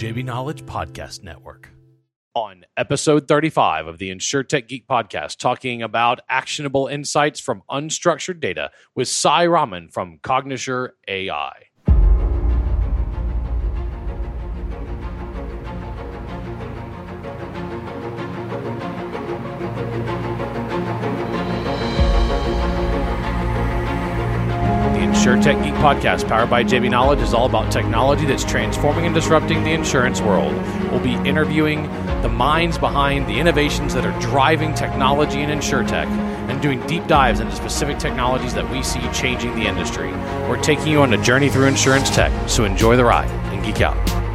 JB Knowledge Podcast Network. On episode 35 of the InsurTech Geek podcast, talking about actionable insights from unstructured data with Sai Raman from Cognisure AI. InsurTech Geek podcast, powered by JB Knowledge, is all about technology that's transforming and disrupting the insurance world. We'll be interviewing the minds behind the innovations that are driving technology and InsurTech and doing deep dives into specific technologies that we see changing the industry. We're taking you on a journey through insurance tech, so enjoy the ride and geek out.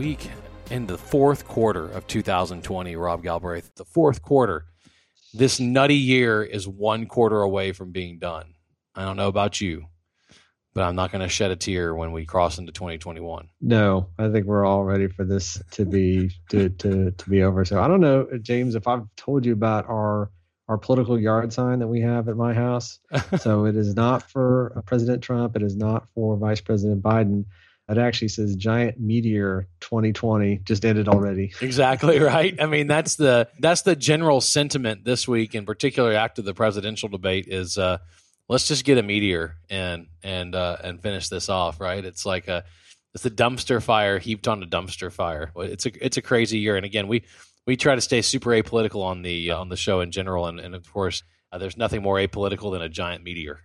Week in the fourth quarter of 2020, Rob Galbraith. The fourth quarter. This nutty year is one quarter away from being done. I don't know about you, but I'm not going to shed a tear when we cross into 2021. No, I think we're all ready for this to be to to to be over. So I don't know, James, if I've told you about our our political yard sign that we have at my house. so it is not for uh, President Trump. It is not for Vice President Biden. It actually says giant meteor 2020 just ended already. Exactly right. I mean, that's the that's the general sentiment this week, and particularly after the presidential debate, is uh, let's just get a meteor and and uh, and finish this off. Right? It's like a it's a dumpster fire heaped on a dumpster fire. It's a it's a crazy year, and again, we we try to stay super apolitical on the on the show in general, and, and of course. Uh, there's nothing more apolitical than a giant meteor.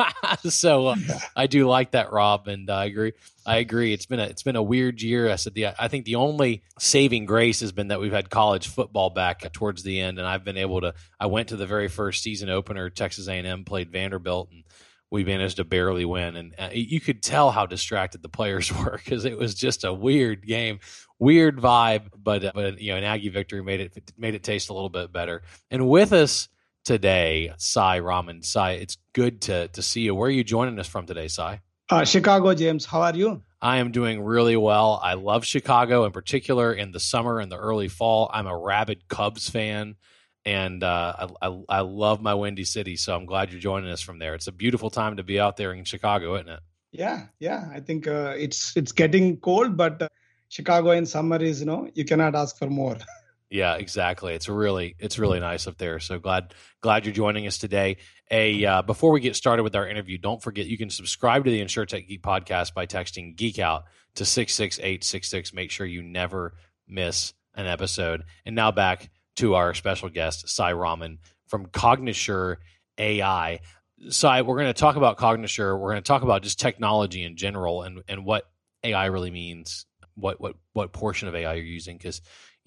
so uh, I do like that, Rob, and I agree. I agree. It's been a it's been a weird year. I said the I think the only saving grace has been that we've had college football back towards the end, and I've been able to. I went to the very first season opener. Texas A&M played Vanderbilt, and we managed to barely win. And uh, you could tell how distracted the players were because it was just a weird game, weird vibe. But uh, but you know, an Aggie victory made it made it taste a little bit better. And with us today, Sai Raman. Sai, it's good to to see you. Where are you joining us from today, Sai? Uh, Chicago, James. How are you? I am doing really well. I love Chicago, in particular in the summer and the early fall. I'm a rabid Cubs fan, and uh, I, I, I love my Windy City. So I'm glad you're joining us from there. It's a beautiful time to be out there in Chicago, isn't it? Yeah, yeah. I think uh, it's it's getting cold, but uh, Chicago in summer is you know you cannot ask for more. Yeah, exactly. It's really it's really nice up there. So glad glad you're joining us today. A uh, before we get started with our interview, don't forget you can subscribe to the InsurTech Geek podcast by texting Geek Out to six six eight six six. Make sure you never miss an episode. And now back to our special guest, Sai Raman from Cognisure AI. Sai, we're going to talk about Cognisure. We're going to talk about just technology in general and and what AI really means. What what what portion of AI you're using because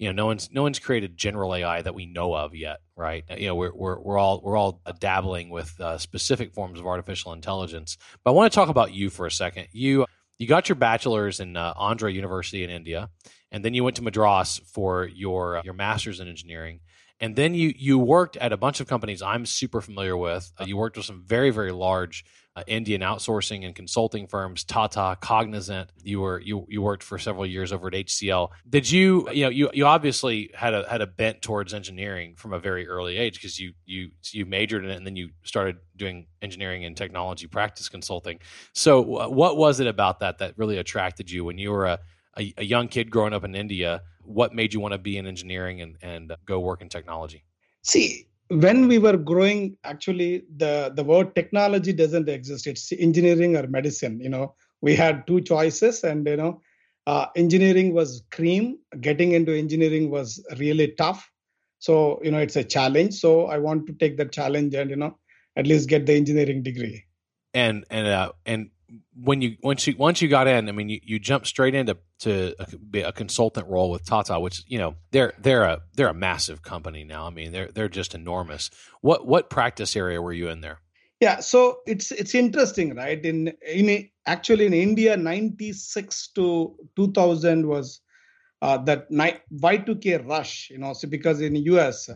you know no one's no one's created general AI that we know of yet, right? You know we're we're we're all we're all dabbling with uh, specific forms of artificial intelligence. But I want to talk about you for a second. You you got your bachelor's in uh, Andhra University in India, and then you went to Madras for your uh, your master's in engineering. And then you you worked at a bunch of companies I'm super familiar with. Uh, you worked with some very very large uh, Indian outsourcing and consulting firms, Tata, Cognizant. You were you you worked for several years over at HCL. Did you you know you you obviously had a had a bent towards engineering from a very early age because you you you majored in it and then you started doing engineering and technology practice consulting. So what was it about that that really attracted you when you were a a, a young kid growing up in India? What made you want to be in engineering and and go work in technology? See, when we were growing actually the the word technology doesn't exist. It's engineering or medicine you know. We had two choices and you know uh, engineering was cream. Getting into engineering was really tough. So you know it's a challenge. So i want to take that challenge and you know at least get the engineering degree. And and uh, and when you once you once you got in, I mean, you, you jumped straight into to a, a, consultant role with Tata, which you know they're they're a they're a massive company now. I mean, they're they're just enormous. What what practice area were you in there? Yeah, so it's it's interesting, right? In in actually in India, ninety six to two thousand was uh, that Y two K rush. You know, so because in US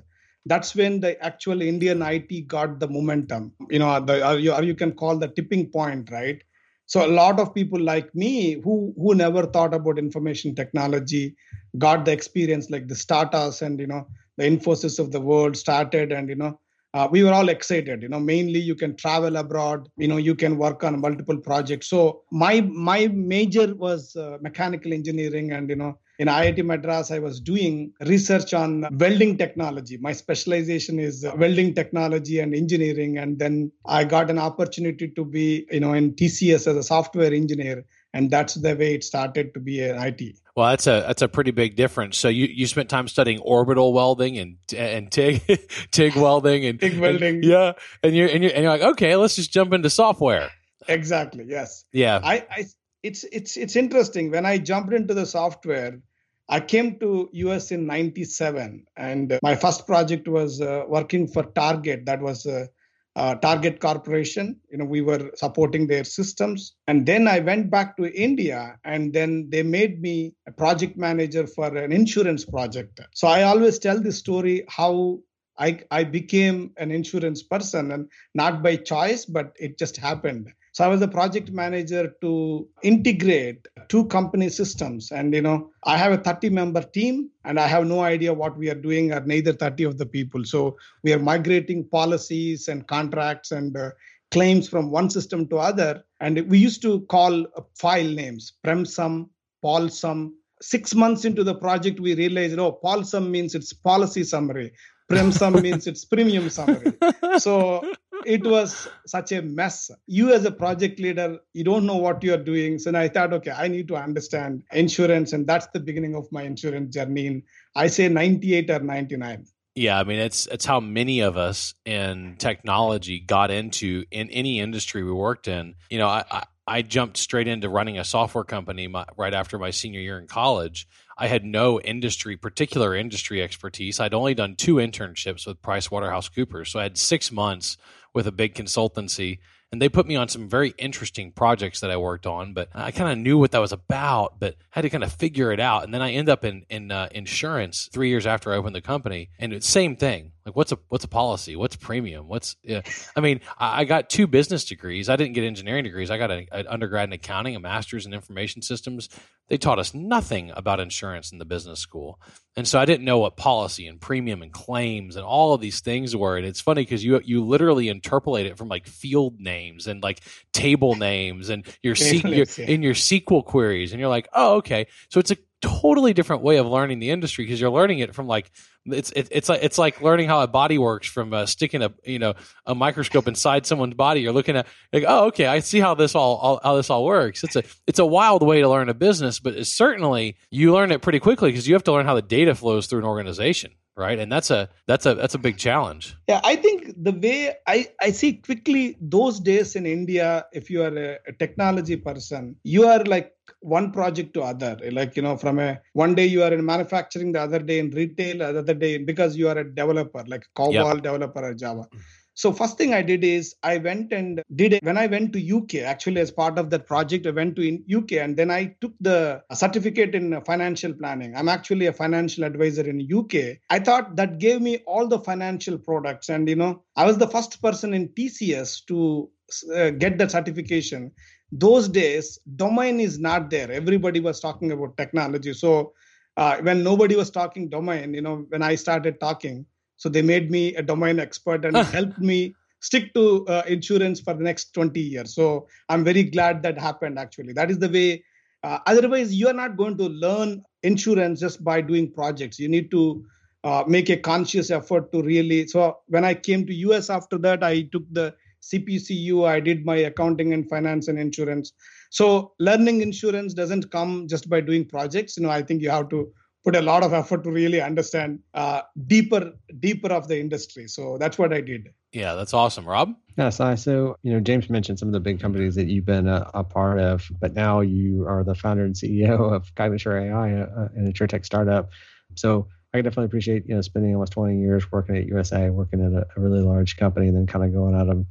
that's when the actual Indian IT got the momentum. You know, the, or you, or you can call the tipping point, right? So a lot of people like me who who never thought about information technology got the experience like the startups and you know the infosys of the world started and you know uh, we were all excited you know mainly you can travel abroad you know you can work on multiple projects. So my my major was uh, mechanical engineering and you know in IIT Madras, I was doing research on welding technology. My specialization is welding technology and engineering. And then I got an opportunity to be, you know, in TCS as a software engineer. And that's the way it started to be an IT. Well, that's a that's a pretty big difference. So you, you spent time studying orbital welding and and TIG TIG welding and TIG welding. And, yeah, and you're, and you're and you're like, okay, let's just jump into software. Exactly. Yes. Yeah. I, I it's it's it's interesting when I jumped into the software. I came to US in 97 and my first project was uh, working for Target that was uh, Target Corporation. You know, we were supporting their systems. And then I went back to India and then they made me a project manager for an insurance project. So I always tell the story how I, I became an insurance person and not by choice, but it just happened. So I was the project manager to integrate two company systems. And, you know, I have a 30 member team and I have no idea what we are doing or neither 30 of the people. So we are migrating policies and contracts and uh, claims from one system to other. And we used to call file names, PremSum, PolSum. Six months into the project, we realized, oh, PolSum means it's policy summary. PremSum means it's premium summary. So it was such a mess. You, as a project leader, you don't know what you're doing. So I thought, okay, I need to understand insurance. And that's the beginning of my insurance journey. In, I say 98 or 99. Yeah, I mean it's it's how many of us in technology got into in any industry we worked in. You know, I, I, I jumped straight into running a software company my, right after my senior year in college. I had no industry, particular industry expertise. I'd only done two internships with Price Waterhouse Coopers, so I had six months with a big consultancy and they put me on some very interesting projects that I worked on. But I kind of knew what that was about, but had to kind of figure it out. And then I end up in in uh, insurance three years after I opened the company, and it's same thing. Like what's a what's a policy? What's premium? What's yeah. I mean, I, I got two business degrees. I didn't get engineering degrees. I got an undergrad in accounting, a master's in information systems. They taught us nothing about insurance in the business school, and so I didn't know what policy and premium and claims and all of these things were. And it's funny because you you literally interpolate it from like field names and like table names and your, se- your in your SQL queries, and you're like, oh, okay. So it's a totally different way of learning the industry because you're learning it from like it's it, it's like it's like learning how a body works from uh, sticking a you know a microscope inside someone's body. You're looking at like oh okay I see how this all, all how this all works. It's a it's a wild way to learn a business, but certainly you learn it pretty quickly because you have to learn how the data flows through an organization right? And that's a that's a that's a big challenge. Yeah i think the way i i see quickly those days in india if you are a, a technology person you are like one project to other. Like you know from a one day you are in manufacturing the other day in retail the other day because you are a developer like cobol yep. developer or java mm. So first thing I did is I went and did it when I went to UK. Actually, as part of that project, I went to in UK and then I took the certificate in financial planning. I'm actually a financial advisor in UK. I thought that gave me all the financial products, and you know, I was the first person in TCS to uh, get the certification. Those days, domain is not there. Everybody was talking about technology. So uh, when nobody was talking domain, you know, when I started talking so they made me a domain expert and helped me stick to uh, insurance for the next 20 years. So I'm very glad that happened actually. That is the way. Uh, otherwise, you are not going to learn insurance just by doing projects. You need to uh, make a conscious effort to really. So when I came to US after that, I took the CPCU. I did my accounting and finance and insurance. So learning insurance doesn't come just by doing projects. You know, I think you have to put a lot of effort to really understand uh, deeper deeper of the industry so that's what i did yeah that's awesome rob yes i so you know james mentioned some of the big companies that you've been a, a part of but now you are the founder and ceo of cognisure ai a, an insurtech startup so i definitely appreciate you know spending almost 20 years working at usa working at a, a really large company and then kind of going out of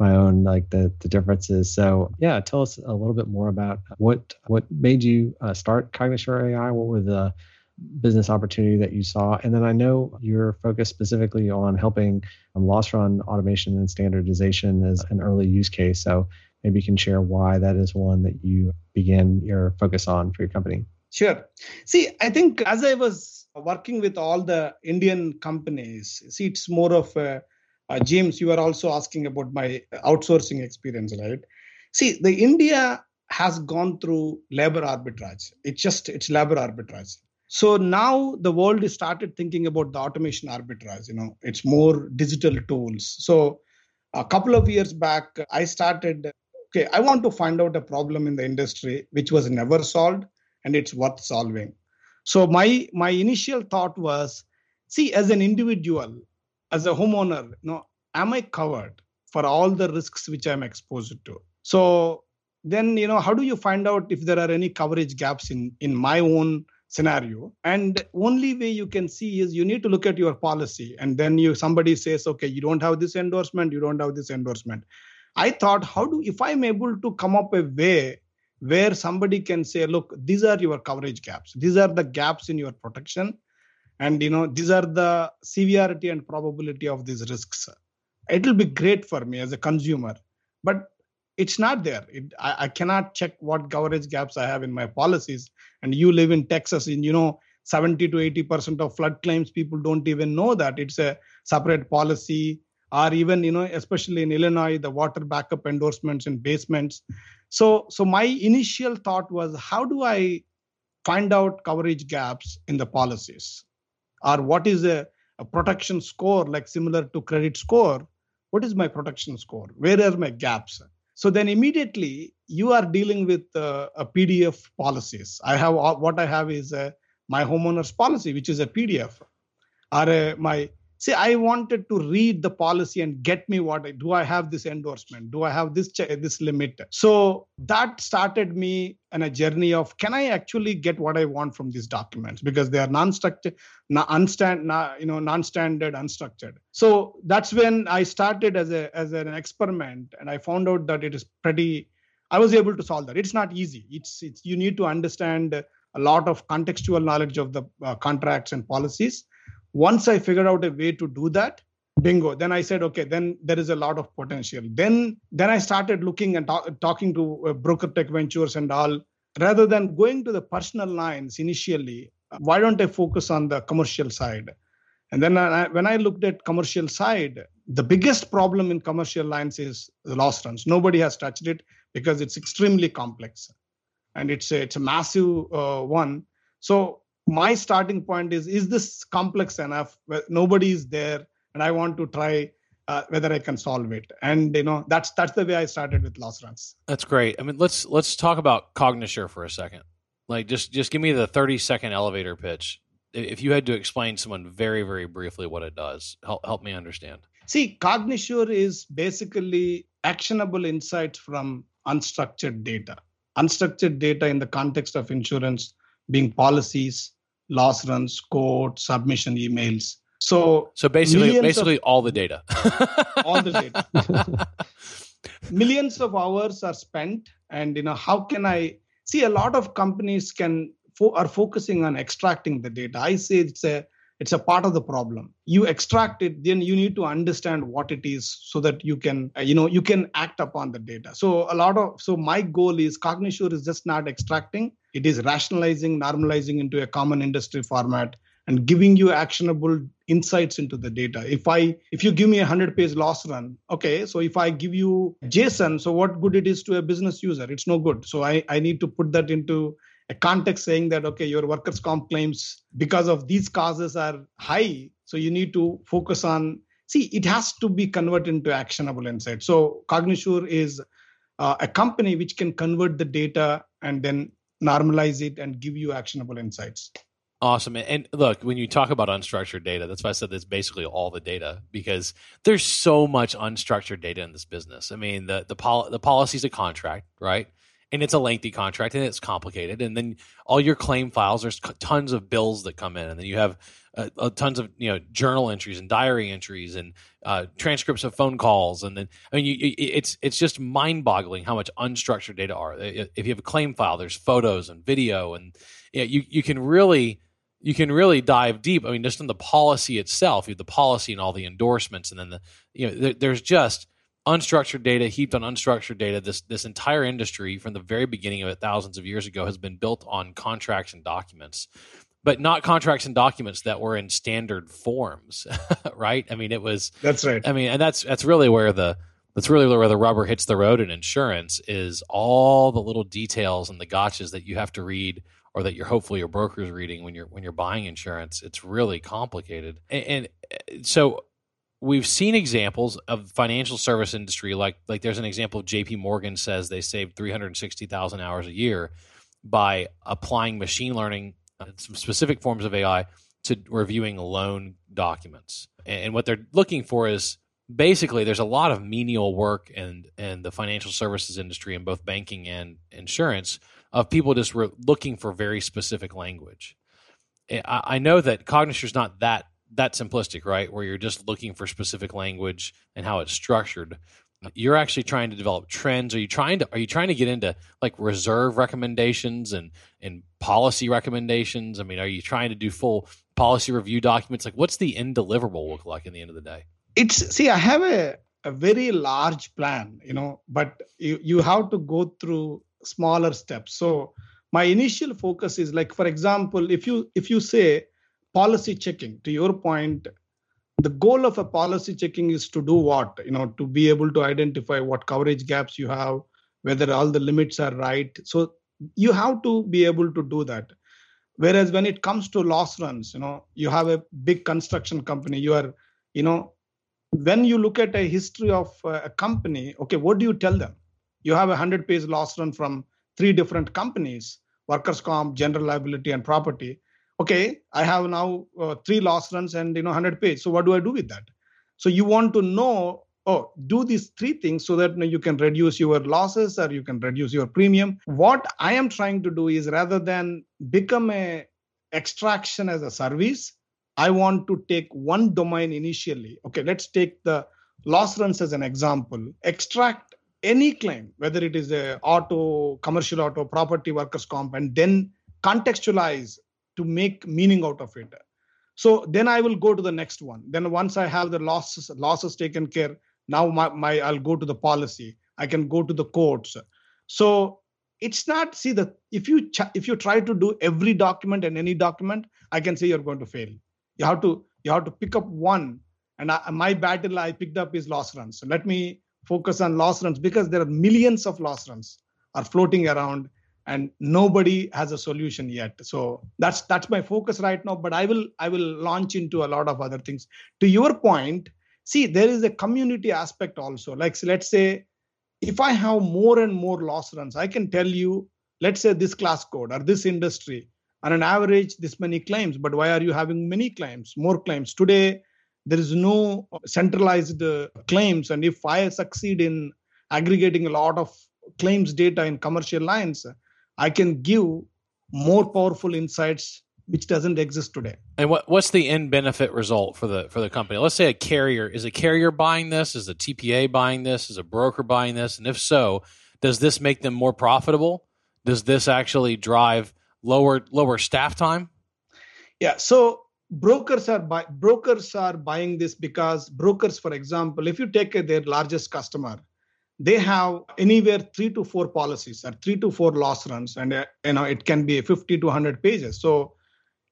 my own like the the differences. So yeah, tell us a little bit more about what what made you uh, start Cognisure AI. What were the business opportunity that you saw? And then I know you're focused specifically on helping um, loss run automation and standardization as an early use case. So maybe you can share why that is one that you began your focus on for your company. Sure. See, I think as I was working with all the Indian companies, see, it's more of a, uh, James, you were also asking about my outsourcing experience, right? See, the India has gone through labor arbitrage. It's just it's labor arbitrage. So now the world started thinking about the automation arbitrage. You know, it's more digital tools. So a couple of years back, I started. Okay, I want to find out a problem in the industry which was never solved and it's worth solving. So my my initial thought was, see, as an individual, as a homeowner, you know, am I covered for all the risks which I'm exposed to? So then, you know, how do you find out if there are any coverage gaps in in my own scenario? And only way you can see is you need to look at your policy, and then you somebody says, okay, you don't have this endorsement, you don't have this endorsement. I thought, how do if I'm able to come up a way where somebody can say look these are your coverage gaps. These are the gaps in your protection. And you know these are the severity and probability of these risks. It will be great for me as a consumer. But it's not there. It, I, I, cannot check what coverage gaps i have in my policies. And you live in texas and you know 70 to 80 percent of flood claims people don't even know that. It's a separate policy. Or even you know especially in illinois the water backup endorsements in basements. So so my initial thought was how do i find out coverage gaps in the policies? Or what is a, a protection score like similar to credit score? What is my protection score? Where are my gaps so then immediately you are dealing with uh, a pdf policies. I have uh, what i have is a, my homeowners policy which is a pdf or a, my see i wanted to read the policy and get me what I, do i have this endorsement? Do i have this this limit? So that started me in a journey of can i actually get what i want from these documents? Because they are non-structured non-stand you know non-standard unstructured. So that's when i started as a as an experiment and i found out that it is pretty i was able to solve that. It's not easy. It's it's you need to understand a lot of contextual knowledge of the uh, contracts and policies once i figured out a way to do that bingo then i said okay then there is a lot of potential. Then then i started looking and talk, talking to uh, broker tech ventures and all. Rather than going to the personal lines initially why don't i focus on the commercial side? And then I, when i looked at commercial side the biggest problem in commercial lines is the loss runs. Nobody has touched it because it's extremely complex. And it's a, it's a massive uh, one. So my starting point is is this complex enough? Nobody is there and i want to try uh, whether i can solve it. And you know that's that's the way i started with loss runs. That's great. I mean let's let's talk about cognisure for a second. Like just just give me the 30 second elevator pitch. If you had to explain someone very very briefly what it does help help me understand. See cognisure is basically actionable insights from unstructured data. Unstructured data in the context of insurance being policies loss runs, code, submission emails. So, so basically, basically of, all the data. all the data. millions of hours are spent, and you know how can I see? A lot of companies can fo- are focusing on extracting the data. I say it's a it's a part of the problem. You extract it then you need to understand what it is so that you can uh, you know you can act upon the data. So a lot of so my goal is cognisure is just not extracting. It is rationalizing normalizing into a common industry format and giving you actionable insights into the data. If i if you give me a 100 page loss run okay so if i give you json so what good it is to a business user? It's no good. So i i need to put that into a context saying that okay your workers comp claims because of these causes are high so you need to focus on see it has to be converted into actionable insight so cognisure is uh, a company which can convert the data and then normalize it and give you actionable insights. Awesome. And look, when you talk about unstructured data, that's why I said that's basically all the data because there's so much unstructured data in this business. I mean, the the, pol- the policy is a contract, right? And it's a lengthy contract and it's complicated. And then all your claim files, there's tons of bills that come in, and then you have uh, uh, tons of you know journal entries and diary entries and uh, transcripts of phone calls and then I mean you, it's it's just mind boggling how much unstructured data are. If you have a claim file, there's photos and video and you know, you you can really you can really dive deep. I mean, just in the policy itself, you have the policy and all the endorsements, and then the you know there, there's just unstructured data heaped on unstructured data. This this entire industry from the very beginning of it, thousands of years ago, has been built on contracts and documents, but not contracts and documents that were in standard forms, right? I mean, it was that's right. I mean, and that's that's really where the that's really where the rubber hits the road in insurance is all the little details and the gotchas that you have to read or that you're hopefully your broker's reading when you're when you're buying insurance. It's really complicated, and, and uh, so we've seen examples of financial service industry like like there's an example of JP Morgan says they saved 360,000 hours a year by applying machine learning uh, some specific forms of AI to reviewing loan documents. And what they're looking for is basically there's a lot of menial work in in the financial services industry in both banking and insurance of people just re- looking for very specific language. I, I know that is not that that simplistic, right? Where you're just looking for specific language and how it's structured. You're actually trying to develop trends. Are you trying to are you trying to get into like reserve recommendations and and policy recommendations? I mean, are you trying to do full policy review documents? Like what's the end deliverable look like in the end of the day? It's see, I have a a very large plan, you know, but you, you have to go through smaller steps. So my initial focus is like, for example, if you if you say policy checking. To your point the goal of a policy checking is to do what? You know to be able to identify what coverage gaps you have whether all the limits are right. So you have to be able to do that. Whereas when it comes to loss runs you know you have a big construction company you are you know when you look at a history of uh, a company okay what do you tell them? You have a 100 page loss run from three different companies workers comp general liability and property okay i have now uh, three loss runs and you know 100 page so what do i do with that? So you want to know oh do these three things so that you, know, you can reduce your losses or you can reduce your premium. What i am trying to do is rather than become a extraction as a service i want to take one domain initially. Okay let's take the loss runs as an example. Extract any claim whether it is a auto commercial auto property workers comp and then contextualize to make meaning out of it. So then i will go to the next one. Then once i have the losses losses taken care now my, my i'll go to the policy. I can go to the courts. So it's not see the if you ch- if you try to do every document and any document i can say you're going to fail. You have to you have to pick up one. And I, my battle i picked up is loss runs. So let me focus on loss runs because there are millions of loss runs are floating around and nobody has a solution yet. So that's that's my focus right now but i will i will launch into a lot of other things. To your point see there is a community aspect also. Like let's say if i have more and more loss runs i can tell you let's say this class code or this industry on an average this many claims but why are you having many claims more claims? Today there is no centralized uh, claims and if i succeed in aggregating a lot of claims data in commercial lines I can give more powerful insights which doesn't exist today. And what what's the end benefit result for the for the company? Let's say a carrier is a carrier buying this, is a TPA buying this, is a broker buying this, and if so, does this make them more profitable? Does this actually drive lower lower staff time? Yeah, so brokers are buy, brokers are buying this because brokers for example, if you take their largest customer they have anywhere three to four policies or three to four loss runs and uh, you know it can be 50 to 100 pages. So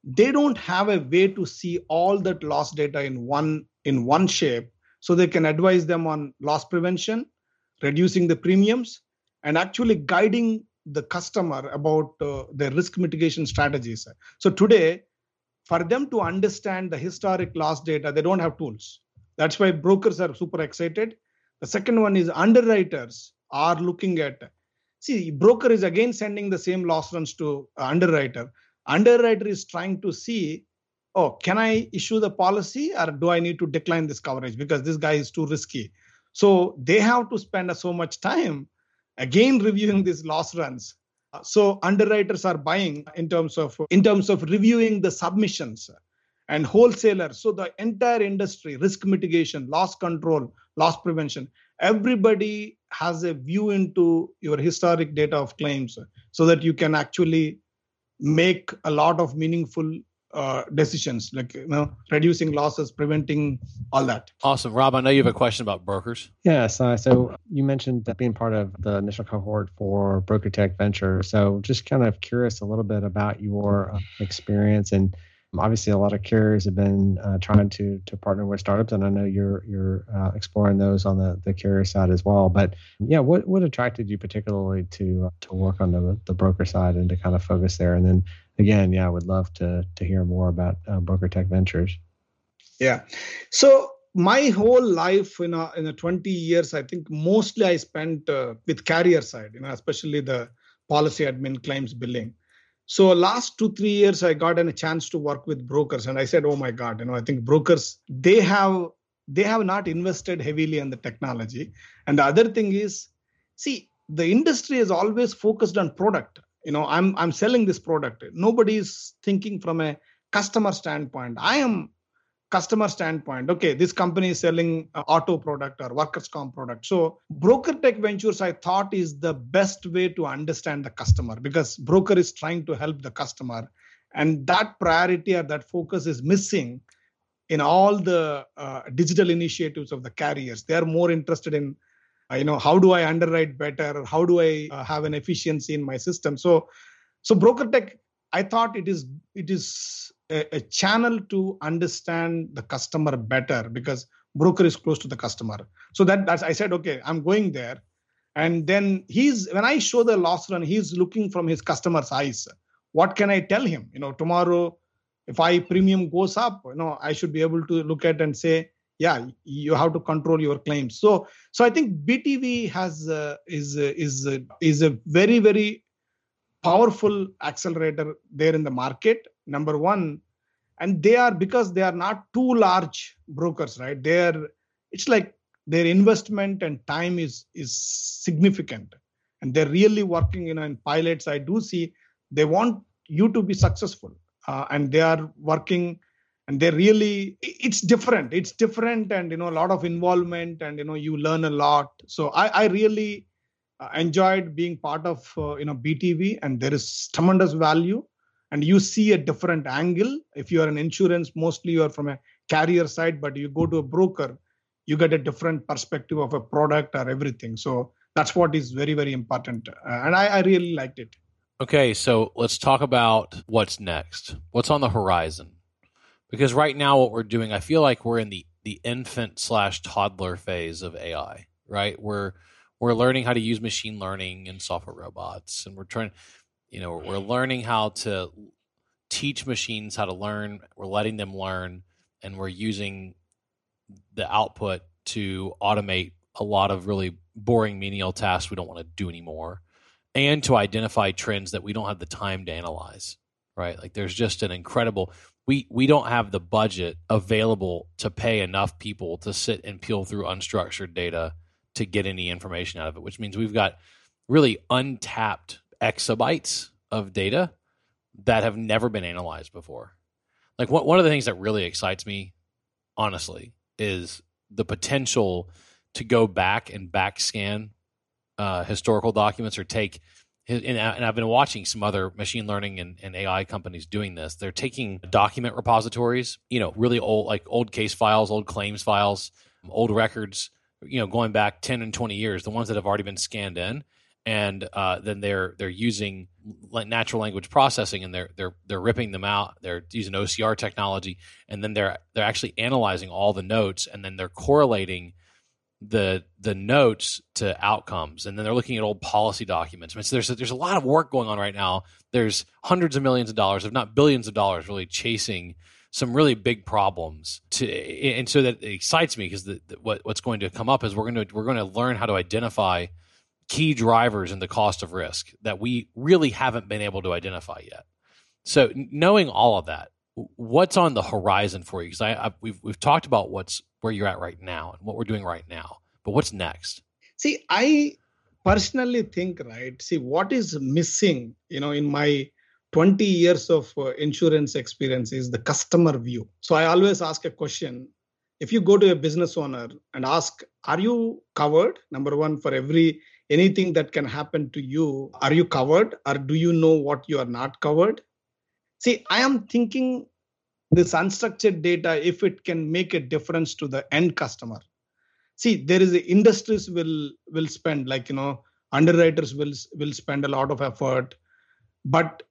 they don't have a way to see all that loss data in one in one shape. So they can advise them on loss prevention reducing the premiums and actually guiding the customer about uh, their risk mitigation strategies. So today for them to understand the historic loss data they don't have tools. That's why brokers are super excited the second one is underwriters are looking at. See, broker is again sending the same loss runs to underwriter. Underwriter is trying to see, oh, can I issue the policy or do I need to decline this coverage because this guy is too risky? So they have to spend so much time again reviewing these loss runs. So underwriters are buying in terms of in terms of reviewing the submissions and wholesalers. So the entire industry, risk mitigation, loss control, loss prevention, everybody has a view into your historic data of claims so that you can actually make a lot of meaningful uh, decisions like you know reducing losses preventing all that. Awesome. Rob i know you have a question about brokers. Yes uh, so you mentioned that being part of the initial cohort for broker tech venture. So just kind of curious a little bit about your uh, experience and obviously a lot of carriers have been uh, trying to to partner with startups and i know you're you're uh, exploring those on the the carrier side as well but yeah what what attracted you particularly to uh, to work on the the broker side and to kind of focus there and then again, yeah, I would love to to hear more about uh, Broker Tech Ventures. Yeah, so my whole life in a, in a 20 years, I think mostly I spent uh, with carrier side, you know, especially the policy admin claims billing. So last two three years, I got a chance to work with brokers, and I said, oh my god, you know, I think brokers they have they have not invested heavily in the technology, and the other thing is, see, the industry is always focused on product. You know i'm i'm selling this product. Nobody is thinking from a customer standpoint. I am customer standpoint. Okay this company is selling auto product or workers comp product. So broker tech ventures i thought is the best way to understand the customer because broker is trying to help the customer and that priority or that focus is missing in all the uh, digital initiatives of the carriers. They are more interested in uh, you know how do i underwrite better? How do i uh, have an efficiency in my system? So so broker tech i thought it is it is a, channel to understand the customer better because broker is close to the customer. So that that's i said okay i'm going there. And then he's when i show the loss run he's looking from his customer's eyes. What can i tell him? You know tomorrow if i premium goes up you know i should be able to look at and say yeah you have to control your claims. So so i think btv has uh, is is is a very very powerful accelerator there in the market number one. And they are because they are not too large brokers right? They're it's like their investment and time is is significant. And they're really working you know in pilots. I do see they want you to be successful uh, and they are working and they really it's different. It's different and you know a lot of involvement and you know you learn a lot. So i i really uh, enjoyed being part of uh, you know btv and there is tremendous value and you see a different angle. If you are an insurance mostly you are from a carrier side but you go to a broker you get a different perspective of a product or everything. So that's what is very very important. Uh, and I, I really liked it. Okay so let's talk about what's next. What's on the horizon? Because right now what we're doing i feel like we're in the the infant slash toddler phase of ai right? We're we're learning how to use machine learning and software robots and we're trying you know we're learning how to teach machines how to learn we're letting them learn and we're using the output to automate a lot of really boring menial tasks we don't want to do anymore and to identify trends that we don't have the time to analyze right? Like there's just an incredible we we don't have the budget available to pay enough people to sit and peel through unstructured data to get any information out of it, which means we've got really untapped exabytes of data that have never been analyzed before. Like one of the things that really excites me, honestly, is the potential to go back and back scan uh, historical documents or take and, I've been watching some other machine learning and, and, AI companies doing this. They're taking document repositories, you know, really old, like old case files, old claims files, old records, you know, going back 10 and 20 years, the ones that have already been scanned in. And uh, then they're they're using natural language processing, and they're they're they're ripping them out. They're using OCR technology, and then they're they're actually analyzing all the notes, and then they're correlating the the notes to outcomes and then they're looking at old policy documents I mean, so there's a, there's a lot of work going on right now there's hundreds of millions of dollars if not billions of dollars really chasing some really big problems to and so that excites me because what, what's going to come up is we're going to we're going to learn how to identify key drivers in the cost of risk that we really haven't been able to identify yet so knowing all of that what's on the horizon for you because I, I we've we've talked about what's where you're at right now and what we're doing right now. But what's next? See, I personally think, right? See, what is missing, you know, in my 20 years of uh, insurance experience is the customer view. So I always ask a question. If you go to a business owner and ask, are you covered? Number one, for every anything that can happen to you, are you covered? Or do you know what you are not covered? See, I am thinking this unstructured data if it can make a difference to the end customer. See there is industries will will spend like you know underwriters will will spend a lot of effort. But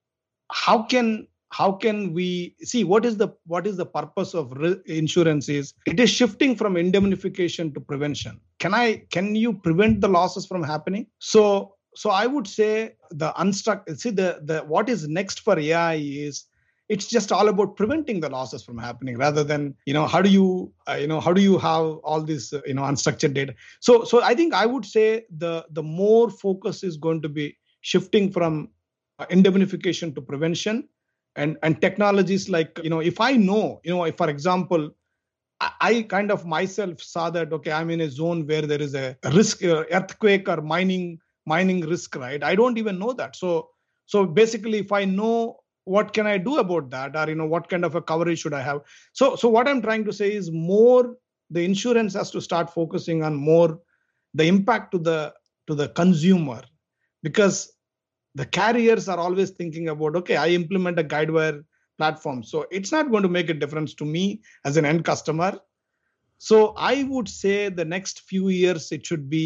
how can how can we see what is the what is the purpose of re- insurance is it is shifting from indemnification to prevention. Can i can you prevent the losses from happening? So so i would say the unstruck see the the what is next for ai is it's just all about preventing the losses from happening rather than you know how do you uh, you know how do you have all this uh, you know unstructured data? So so i think i would say the the more focus is going to be shifting from uh, indemnification to prevention and and technologies like you know if i know you know if for example I, kind of myself saw that okay i'm in a zone where there is a risk uh, earthquake or mining mining risk right? I don't even know that. So so basically if i know what can i do about that or you know what kind of a coverage should i have? So so what i'm trying to say is more the insurance has to start focusing on more the impact to the to the consumer. Because the carriers are always thinking about okay i implement a guidewire platform so it's not going to make a difference to me as an end customer so i would say the next few years it should be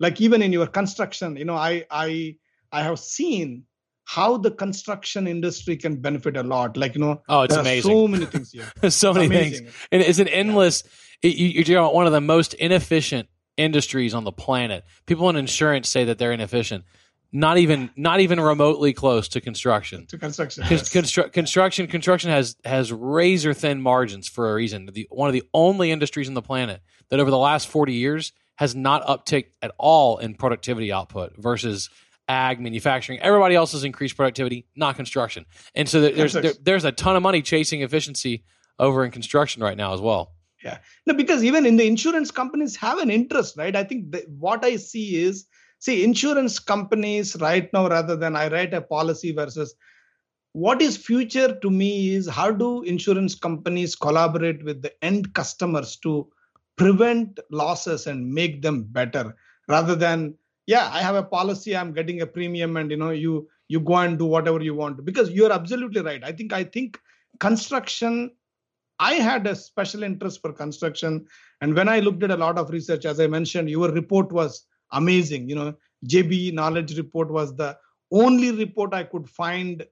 like even in your construction you know i i i have seen how the construction industry can benefit a lot. Like you know, oh, it's amazing. So many things here. so many amazing. things, and it's an endless. Yeah. It, you're one of the most inefficient industries on the planet. People in insurance say that they're inefficient. Not even, not even remotely close to construction. To construction, yes. Constru- construction, construction has has razor thin margins for a reason. The one of the only industries on the planet that over the last forty years has not upticked at all in productivity output versus ag, manufacturing. Everybody else has increased productivity, not construction. And so there's there, there's a ton of money chasing efficiency over in construction right now as well. Yeah, no, because even in the insurance companies have an interest, right? I think the, what I see is see insurance companies right now rather than I write a policy versus what is future to me is how do insurance companies collaborate with the end customers to prevent losses and make them better rather than yeah i have a policy i'm getting a premium and you know you you go and do whatever you want. Because you're absolutely right. I think i think construction i had a special interest for construction. And when i looked at a lot of research as i mentioned your report was amazing you know. Jb knowledge report was the only report i could find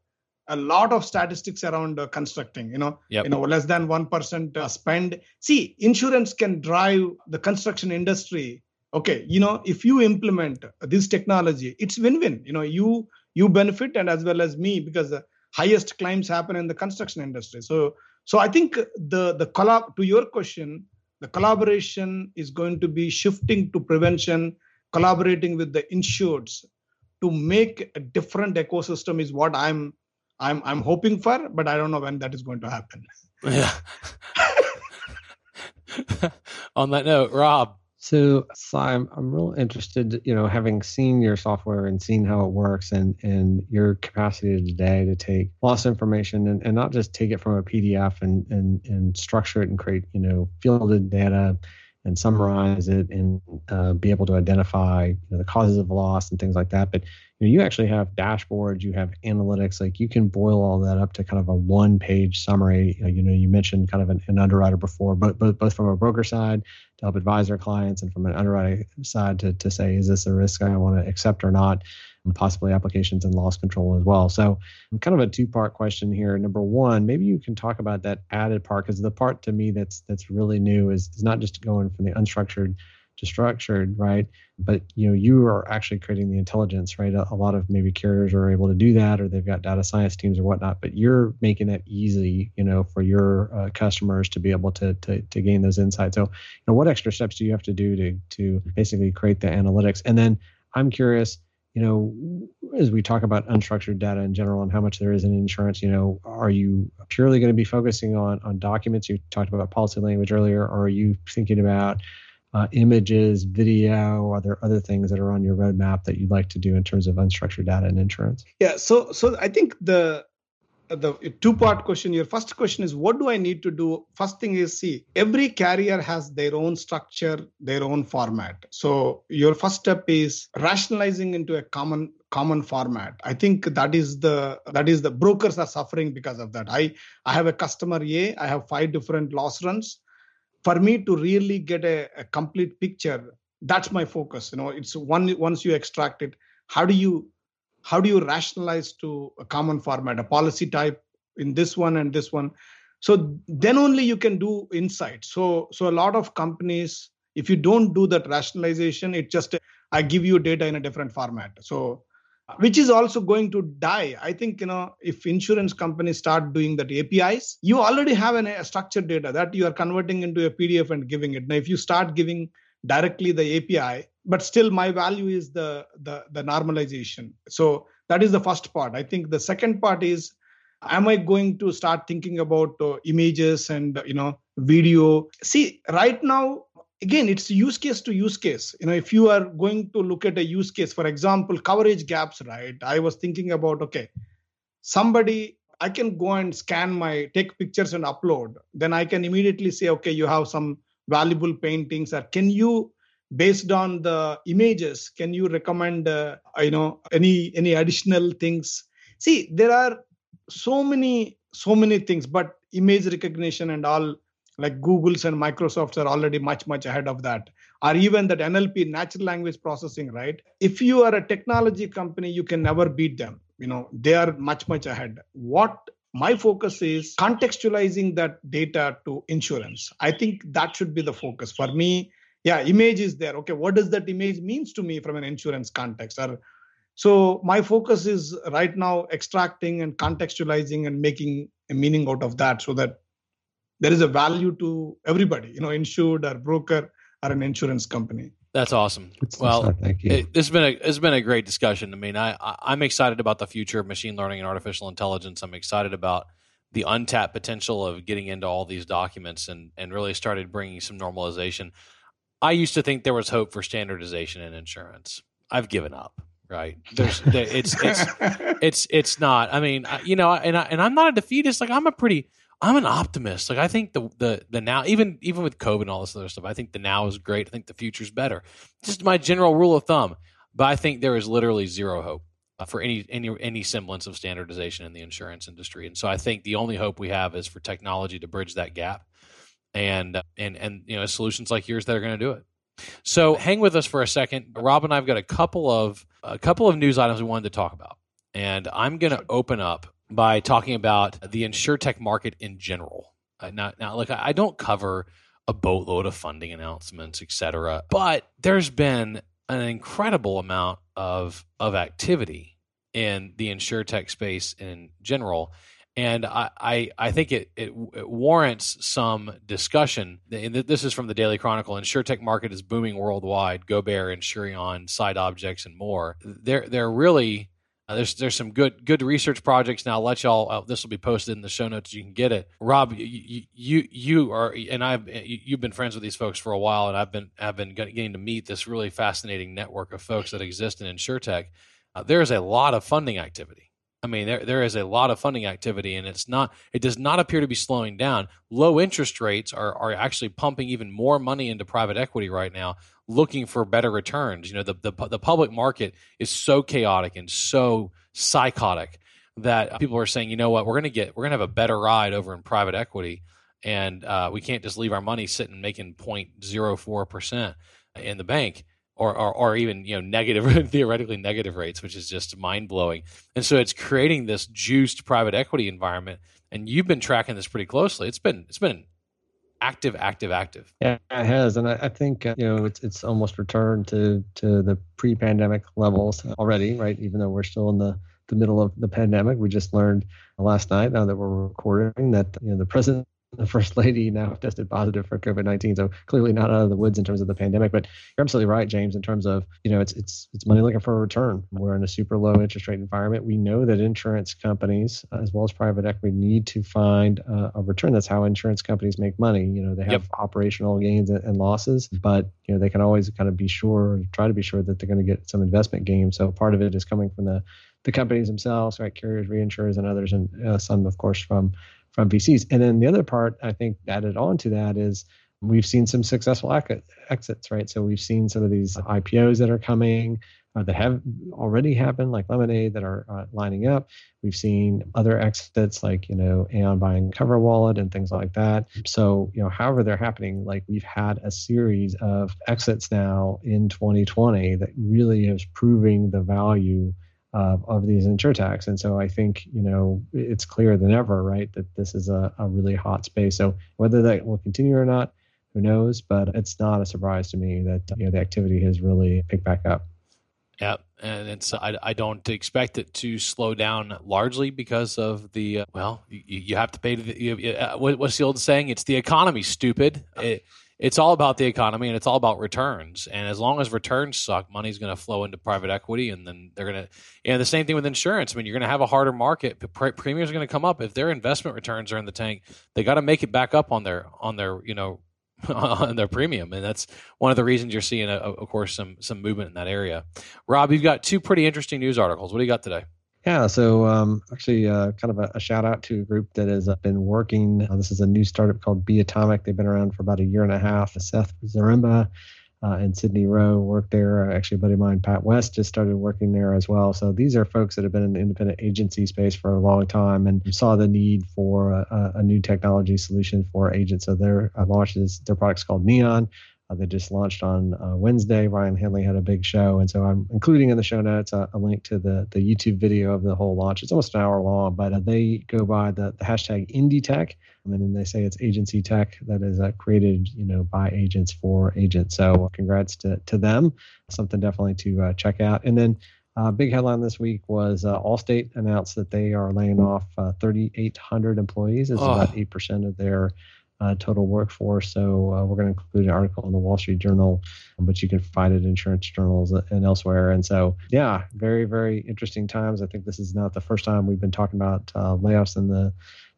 a lot of statistics around uh, constructing you know. Yep. you know less than 1% uh, spend. See insurance can drive the construction industry. Okay you know if you implement this technology it's win-win. You know you you benefit and as well as me because the highest claims happen in the construction industry. So so i think the the collab to your question the collaboration is going to be shifting to prevention collaborating with the insureds to make a different ecosystem is what i'm i'm i'm hoping for but i don't know when that is going to happen. Yeah. On that note rob. So, so I'm I'm real interested, you know, having seen your software and seen how it works and and your capacity today to take loss information and, and not just take it from a PDF and and and structure it and create, you know, fielded data and summarize it and uh, be able to identify you know, the causes of loss and things like that. But you, know, you actually have dashboards, you have analytics, like you can boil all that up to kind of a one page summary. Uh, you know, you mentioned kind of an, an underwriter before, but, but both from a broker side to help advise our clients and from an underwriting side to, to say, is this a risk I want to accept or not? Possibly applications in loss control as well. So, kind of a two-part question here. Number one, maybe you can talk about that added part because the part to me that's that's really new is, is not just going from the unstructured to structured, right? But you know, you are actually creating the intelligence, right? A, a, lot of maybe carriers are able to do that, or they've got data science teams or whatnot. But you're making it easy, you know, for your uh, customers to be able to, to to gain those insights. So, you know, what extra steps do you have to do to to basically create the analytics? And then I'm curious you know, as we talk about unstructured data in general and how much there is in insurance, you know, are you purely going to be focusing on on documents? You talked about policy language earlier, or are you thinking about uh, images, video? Are there other things that are on your roadmap that you'd like to do in terms of unstructured data and insurance? Yeah, so so I think the the two part question. Your first question is what do i need to do? First thing is see every carrier has their own structure their own format. So your first step is rationalizing into a common common format. I think that is the that is the brokers are suffering because of that. I i have a customer a i have five different loss runs. For me to really get a, a complete picture that's my focus. You know it's one once you extract it how do you how do you rationalize to a common format a policy type in this one and this one? So then only you can do insight. So so a lot of companies if you don't do that rationalization it just i give you data in a different format. So which is also going to die. I think you know if insurance companies start doing that apis you already have an, a structured data that you are converting into a pdf and giving it. Now if you start giving directly the api but still my value is the the, the normalization. So that is the first part. I think the second part is am i going to start thinking about uh, images and you know video? See right now again it's use case to use case. You know if you are going to look at a use case for example coverage gaps right? I was thinking about okay somebody i can go and scan my take pictures and upload. Then i can immediately say okay you have some valuable paintings or can you based on the images can you recommend uh, you know any any additional things? See there are so many so many things but image recognition and all like google's and microsoft's are already much much ahead of that. Or even that nlp natural language processing right? If you are a technology company you can never beat them. You know they are much much ahead. What my focus is contextualizing that data to insurance. I think that should be the focus. For me yeah image is there. Okay what does that image means to me from an insurance context? Or so my focus is right now extracting and contextualizing and making a meaning out of that so that there is a value to everybody you know insured or broker or an insurance company that's awesome. well, thank you. It, this has been a it's been a great discussion. I mean, I, I am excited about the future of machine learning and artificial intelligence. I'm excited about the untapped potential of getting into all these documents and and really started bringing some normalization. I used to think there was hope for standardization in insurance. I've given up. Right? There's it's it's it's it's not. I mean, you know, and I, and I'm not a defeatist. Like I'm a pretty I'm an optimist. Like I think the the the now even even with COVID and all this other stuff, I think the now is great. I think the future's better. Just my general rule of thumb. But I think there is literally zero hope uh, for any any any semblance of standardization in the insurance industry. And so I think the only hope we have is for technology to bridge that gap, and and and you know solutions like yours that are going to do it. So hang with us for a second. Rob and I've got a couple of a couple of news items we wanted to talk about, and I'm going to open up by talking about the insurtech market in general. Uh, now, now, look, I don't cover a boatload of funding announcements, et cetera, but there's been an incredible amount of of activity in the insurtech space in general. And I, I, I think it, it, it, warrants some discussion. And this is from the Daily Chronicle. Insurtech market is booming worldwide. GoBear, Insureon, Side Objects, and more. They're they're really uh, there's there's some good good research projects. Now I'll let y'all. Uh, this will be posted in the show notes. You can get it. Rob, you you, you are and I've you've been friends with these folks for a while, and I've been I've been getting to meet this really fascinating network of folks that exist in insurtech. Uh, there is a lot of funding activity. I mean, there there is a lot of funding activity, and it's not. It does not appear to be slowing down. Low interest rates are are actually pumping even more money into private equity right now looking for better returns. You know, the, the, the public market is so chaotic and so psychotic that people are saying, you know what, we're to get, we're to have a better ride over in private equity. And uh, we can't just leave our money sitting making 0.04% in the bank or, or, or even, you know, negative, theoretically negative rates, which is just mind blowing. And so it's creating this juiced private equity environment. And you've been tracking this pretty closely. It's been, it's been active, active, active. Yeah, it has, and I, I think uh, you know it's it's almost returned to to the pre-pandemic levels already, right? Even though we're still in the the middle of the pandemic, we just learned last night, now that we're recording, that you know the president the first lady now tested positive for COVID nineteen. So clearly not out of the woods in terms of the pandemic. But you're absolutely right, James, in terms of you know it's it's it's money looking for a return. We're in a super low interest rate environment. We know that insurance companies uh, as well as private equity need to find uh, a return. That's how insurance companies make money. You know they have yep. operational gains and, and losses, but you know they can always kind of be sure, try to be sure that they're going to get some investment gains. So part of it is coming from the the companies themselves, right? Carriers, reinsurers, and others, and uh, some, of course, from from VCs. And then the other part, I think, added on to that is we've seen some successful exits, right? So we've seen some of these IPOs that are coming. uh, that have already happened, like Lemonade, that are uh, lining up. We've seen other exits, like you know, Aon buying CoverWallet and things like that. So you know, however they're happening, like we've had a series of exits now in 2020 that really is proving the value of, of these insurtechs. And so I think, you know, it's clearer than ever, right, that this is a, a really hot space. So whether that will continue or not, who knows? But it's not a surprise to me that, you know, the activity has really picked back up. Yeah, and it's I, I don't expect it to slow down largely because of the uh, well you, you have to pay the you, uh, what's the old saying it's the economy stupid it, it's all about the economy and it's all about returns. And as long as returns suck, money's going to flow into private equity, and then they're going to. And the same thing with insurance. I mean, you're going to have a harder market. Premiums are going to come up if their investment returns are in the tank. They got to make it back up on their on their you know on their premium, and that's one of the reasons you're seeing, a, of course, some some movement in that area. Rob, you've got two pretty interesting news articles. What do you got today? Yeah, so um, actually, uh, kind of a, a, shout out to a group that has been working. Uh, this is a new startup called Be Atomic. They've been around for about a year and a half. Seth Zaremba uh, and Sydney Rowe work there. Actually, a buddy of mine, Pat West, just started working there as well. So these are folks that have been in the independent agency space for a long time and saw the need for a, a new technology solution for agents. So their uh, launch is their product's called Neon. Uh, they just launched on uh, Wednesday. Ryan Hanley had a big show, and so I'm including in the show notes a, a link to the the YouTube video of the whole launch. It's almost an hour long, but uh, they go by the, the hashtag Indie Tech, and then they say it's agency tech that is uh, created, you know, by agents for agents. So congrats to to them. Something definitely to uh, check out. And then. Uh, big headline this week was uh, Allstate announced that they are laying off uh, 3,800 employees. It's oh. about 8% of their uh, total workforce. So uh, we're going to include an article in the Wall Street Journal, but you can find it in insurance journals and elsewhere. And so, yeah, very, very interesting times. I think this is not the first time we've been talking about uh, layoffs in the,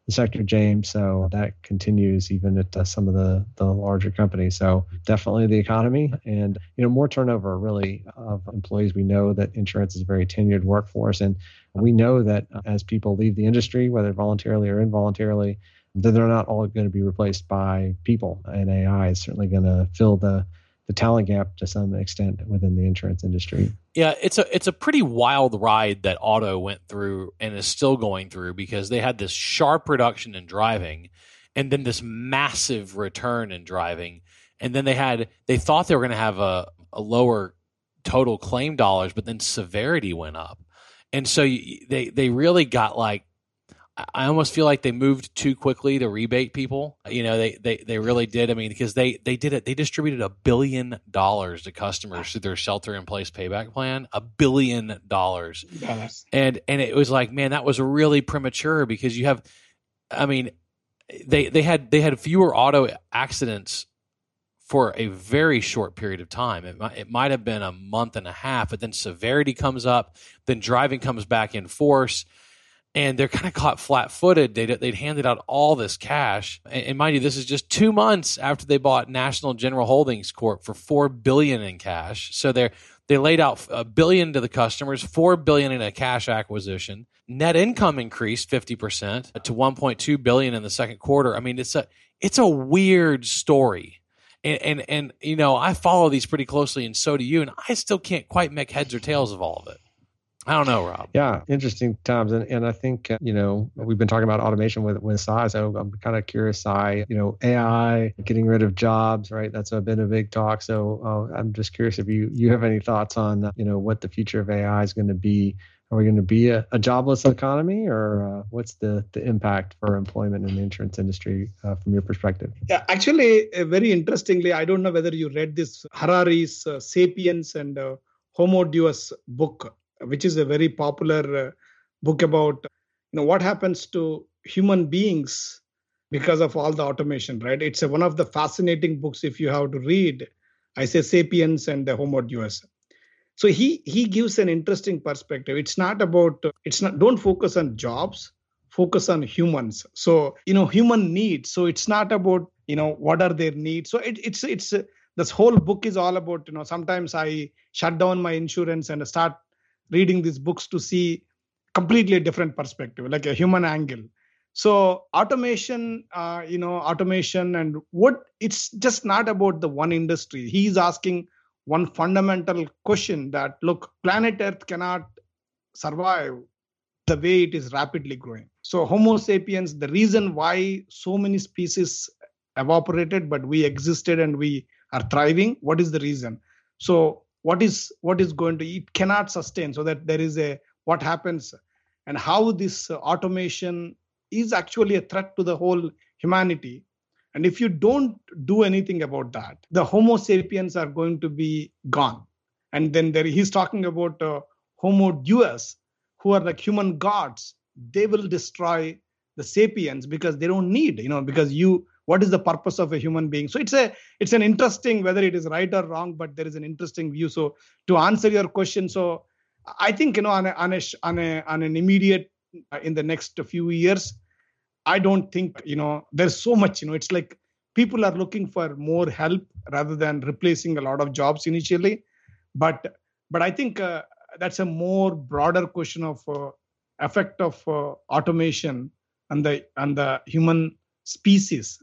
the sector, James. So that continues even at uh, some of the, the larger companies. So definitely the economy and, you know, more turnover really of employees. We know that insurance is a very tenured workforce. And we know that as people leave the industry, whether voluntarily or involuntarily, that they're not all going to be replaced by people, and AI is certainly going to fill the the talent gap to some extent within the insurance industry. Yeah, it's a it's a pretty wild ride that auto went through and is still going through because they had this sharp reduction in driving and then this massive return in driving and then they had they thought they were going to have a, a lower total claim dollars but then severity went up. And so they they really got like I almost feel like they moved too quickly to rebate people. You know, they they they really did. I mean, because they they did it. They distributed a billion dollars to customers through their shelter in place payback plan. A billion dollars, and and it was like, man, that was really premature because you have, I mean, they they had they had fewer auto accidents for a very short period of time. It might, it might have been a month and a half, but then severity comes up, then driving comes back in force and they're kind of caught flat-footed. They'd, they'd handed out all this cash, and, and, mind you, this is just two months after they bought National General Holdings Corp for four billion in cash. So they they laid out a billion to the customers, four billion in a cash acquisition. Net income increased fifty percent to one point two billion in the second quarter. I mean, it's a it's a weird story. And, and and you know I follow these pretty closely, and so do you. And I still can't quite make heads or tails of all of it. I don't know, Rob. Yeah, interesting times, and and I think uh, you know we've been talking about automation with with Sai, so I'm kind of curious, Sai, you know, AI getting rid of jobs, right? That's been a big talk. So uh, I'm just curious if you you have any thoughts on uh, you know what the future of AI is going to be. Are we going to be a, a jobless economy, or uh, what's the the impact for employment in the insurance industry uh, from your perspective? Yeah, actually, uh, very interestingly, I don't know whether you read this Harari's *Sapiens* and Homo Deus book which is a very popular uh, book about you know what happens to human beings because of all the automation right? It's a, one of the fascinating books if you have to read i say sapiens and the homo deus so he he gives an interesting perspective. It's not about it's not don't focus on jobs focus on humans. So you know human needs. So it's not about you know what are their needs. So it, it's it's this whole book is all about you know sometimes i shut down my insurance and start reading these books to see completely different perspective like a human angle so automation uh, you know automation and what it's just not about the one industry he's asking one fundamental question that look, planet Earth cannot survive the way it is rapidly growing. So, Homo sapiens, the reason why so many species evaporated, but we existed and we are thriving, what is the reason? So, what is what is going to it cannot sustain so that there is a what happens and how this automation is actually a threat to the whole humanity and if you don't do anything about that, the Homo sapiens are going to be gone. And then there, he's talking about uh, Homo Deus, who are like human gods. They will destroy the sapiens because they don't need, you know, because you, what is the purpose of a human being? So it's a, it's an interesting whether it is right or wrong, but there is an interesting view. So to answer your question, so I think you know on a, on a, on, a, on an immediate uh, in the next few years, I don't think, you know, there's so much, you know, it's like people are looking for more help rather than replacing a lot of jobs initially. But but I think uh, that's a more broader question of uh, effect of uh, automation and the and the human species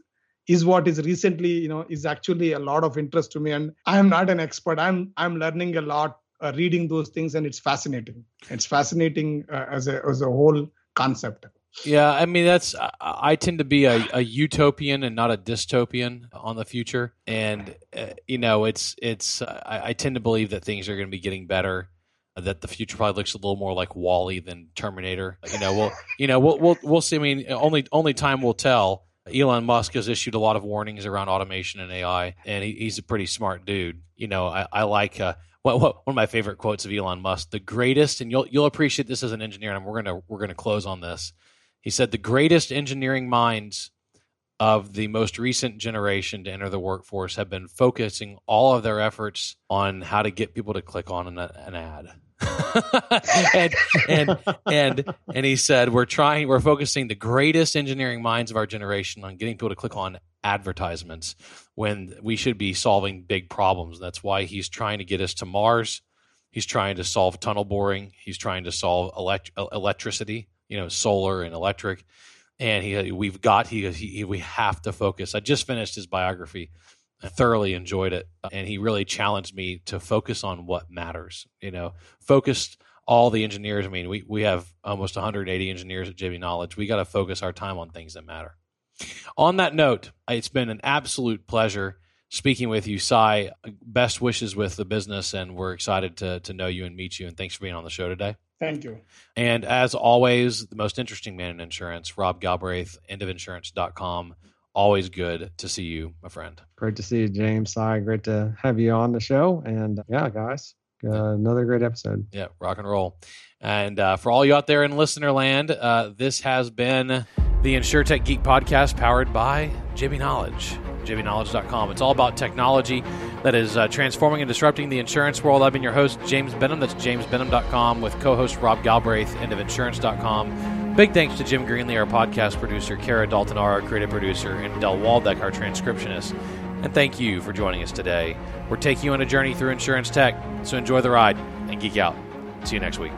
is what is recently you know is actually a lot of interest to me and i am not an expert i'm i'm learning a lot uh, reading those things and it's fascinating it's fascinating uh, as a as a whole concept yeah, I mean that's I tend to be a, a utopian and not a dystopian on the future, and uh, you know it's it's I, I, tend to believe that things are going to be getting better, that the future probably looks a little more like WALL-E than Terminator. You know, we'll you know we'll we'll we'll see. I mean, only only time will tell. Elon Musk has issued a lot of warnings around automation and AI, and he, he's a pretty smart dude. You know, I, I like. Uh, what, what, one of my favorite quotes of Elon Musk, the greatest, and you'll you'll appreciate this as an engineer, and we're gonna we're gonna close on this he said the greatest engineering minds of the most recent generation to enter the workforce have been focusing all of their efforts on how to get people to click on an, an ad. and and and and he said we're trying we're focusing the greatest engineering minds of our generation on getting people to click on advertisements when we should be solving big problems. That's why he's trying to get us to Mars. He's trying to solve tunnel boring. He's trying to solve elect- electricity you know solar and electric and he we've got he, he we have to focus i just finished his biography i thoroughly enjoyed it uh, and he really challenged me to focus on what matters you know focused all the engineers i mean we, we have almost 180 engineers at jb knowledge we got to focus our time on things that matter on that note it's been an absolute pleasure speaking with you Sai. best wishes with the business and we're excited to, to know you and meet you and thanks for being on the show today Thank you. And as always, the most interesting man in insurance, Rob Galbraith, endofinsurance.com. Always good to see you, my friend. Great to see you, James. Sai, great to have you on the show. And yeah, guys, uh, another great episode. Yeah, rock and roll. And uh, for all you out there in listener land, uh, this has been the InsurTech Geek podcast powered by JB Knowledge jbknowledge.com. It's all about technology that is uh, transforming and disrupting the insurance world. I've been your host, James Benham. That's jamesbenham.com with co host Rob Galbraith, endofinsurance.com. Big thanks to Jim Greenlee, our podcast producer, Kara Dalton, our creative producer, and Del Waldeck, our transcriptionist. And thank you for joining us today. We're taking you on a journey through insurance tech, so enjoy the ride and geek out. See you next week.